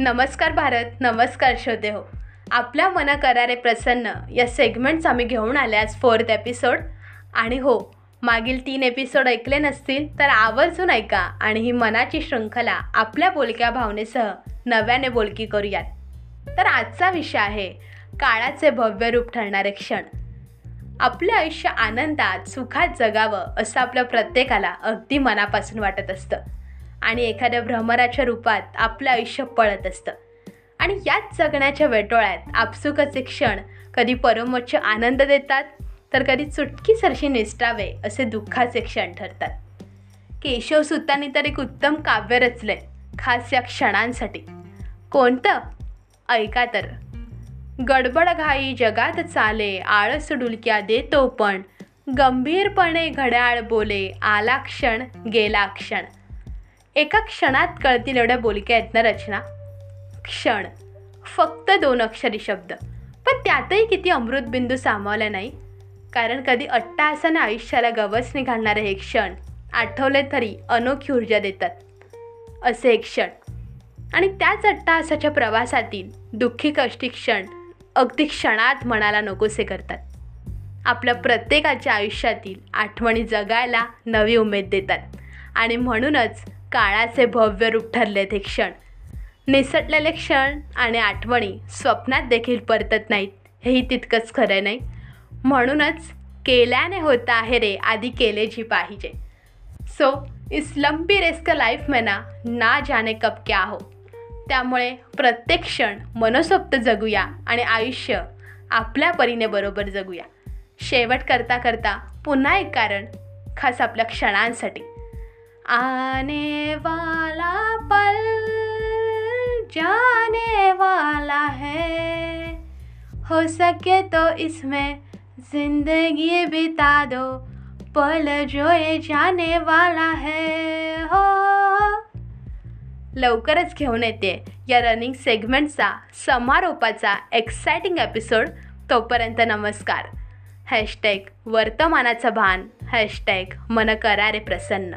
नमस्कार भारत नमस्कार श्रोते हो. आपल्या मन करारे प्रसन्न या सेगमेंट्स आम्ही घेऊन आल्यास फोर्थ एपिसोड आणि हो मागील तीन एपिसोड ऐकले नसतील तर आवर्जून ऐका आणि ही मनाची शृंखला आपल्या बोलक्या भावनेसह नव्याने बोलकी करूयात. तर आजचा विषय आहे काळाचे भव्य रूप ठरणारे क्षण. आपलं आयुष्य आनंदात सुखात जगावं असं आपल्या प्रत्येकाला अगदी मनापासून वाटत असतं. आणि एखाद्या भ्रमराच्या रूपात आपलं आयुष्य पळत असतं. आणि याच जगण्याच्या वेटोळ्यात आपसुकचे क्षण कधी परमोच्च आनंद देतात तर कधी चुटकीसरशी निष्ठावे असे दुःखाचे क्षण ठरतात. केशव सुतांनी तर एक उत्तम काव्य रचले खास या क्षणांसाठी. कोणतं? ऐका तर. गडबड घाई जगात चाले आळस डुलक्या देतो पण. गंभीरपणे घड्याळ बोले आला क्षण गेला क्षण. एका क्षणात कळतील एवढ्या बोलक्या आहेत ना रचना? क्षण. फक्त दोन अक्षरी शब्द. पण त्यातही किती अमृतबिंदू सामावला नाही? कारण कधी अट्टाहासाने आयुष्याला गवसने घालणारे हे क्षण आठवले तरी अनोखी ऊर्जा देतात. असे एक क्षण. आणि त्याच अट्टाहासाच्या प्रवासातील दुःखी कष्टी क्षण अगदी क्षणात मनाला नकोसे करतात. आपल्या प्रत्येकाच्या आयुष्यातील आठवणी जगायला नवी उमेद देतात. आणि म्हणूनच काळाचे भव्य रूप ठरले ते क्षण. निसटलेले क्षण आणि आठवणी स्वप्नात देखील परतत नाहीत. हेही तितकंच खरं नाही. म्हणूनच केल्याने होतं आहे रे आधी केले जी पाहिजे. सो इस लंबी रेस्क लाईफ में ना ना जाने कब क्या हो. त्यामुळे प्रत्येक क्षण मनसोक्त जगूया आणि आयुष्य आपल्या परीने बरोबर जगूया. शेवट करता करता पुन्हा एक कारण खास आपल्या क्षणांसाठी. आने वाला पल जाने वाला है। हो सके तो इसमें जिंदगी बिता दो पल जो ये जाने वाला है हो। लवकरच घेऊन येते या रनिंग सेगमेंटचा समारोपाचा एक्सायटिंग एपिसोड तोपर्यंत नमस्कार. हॅशटॅग वर्तमानाचं भान हॅशटॅग मन करारे प्रसन्न.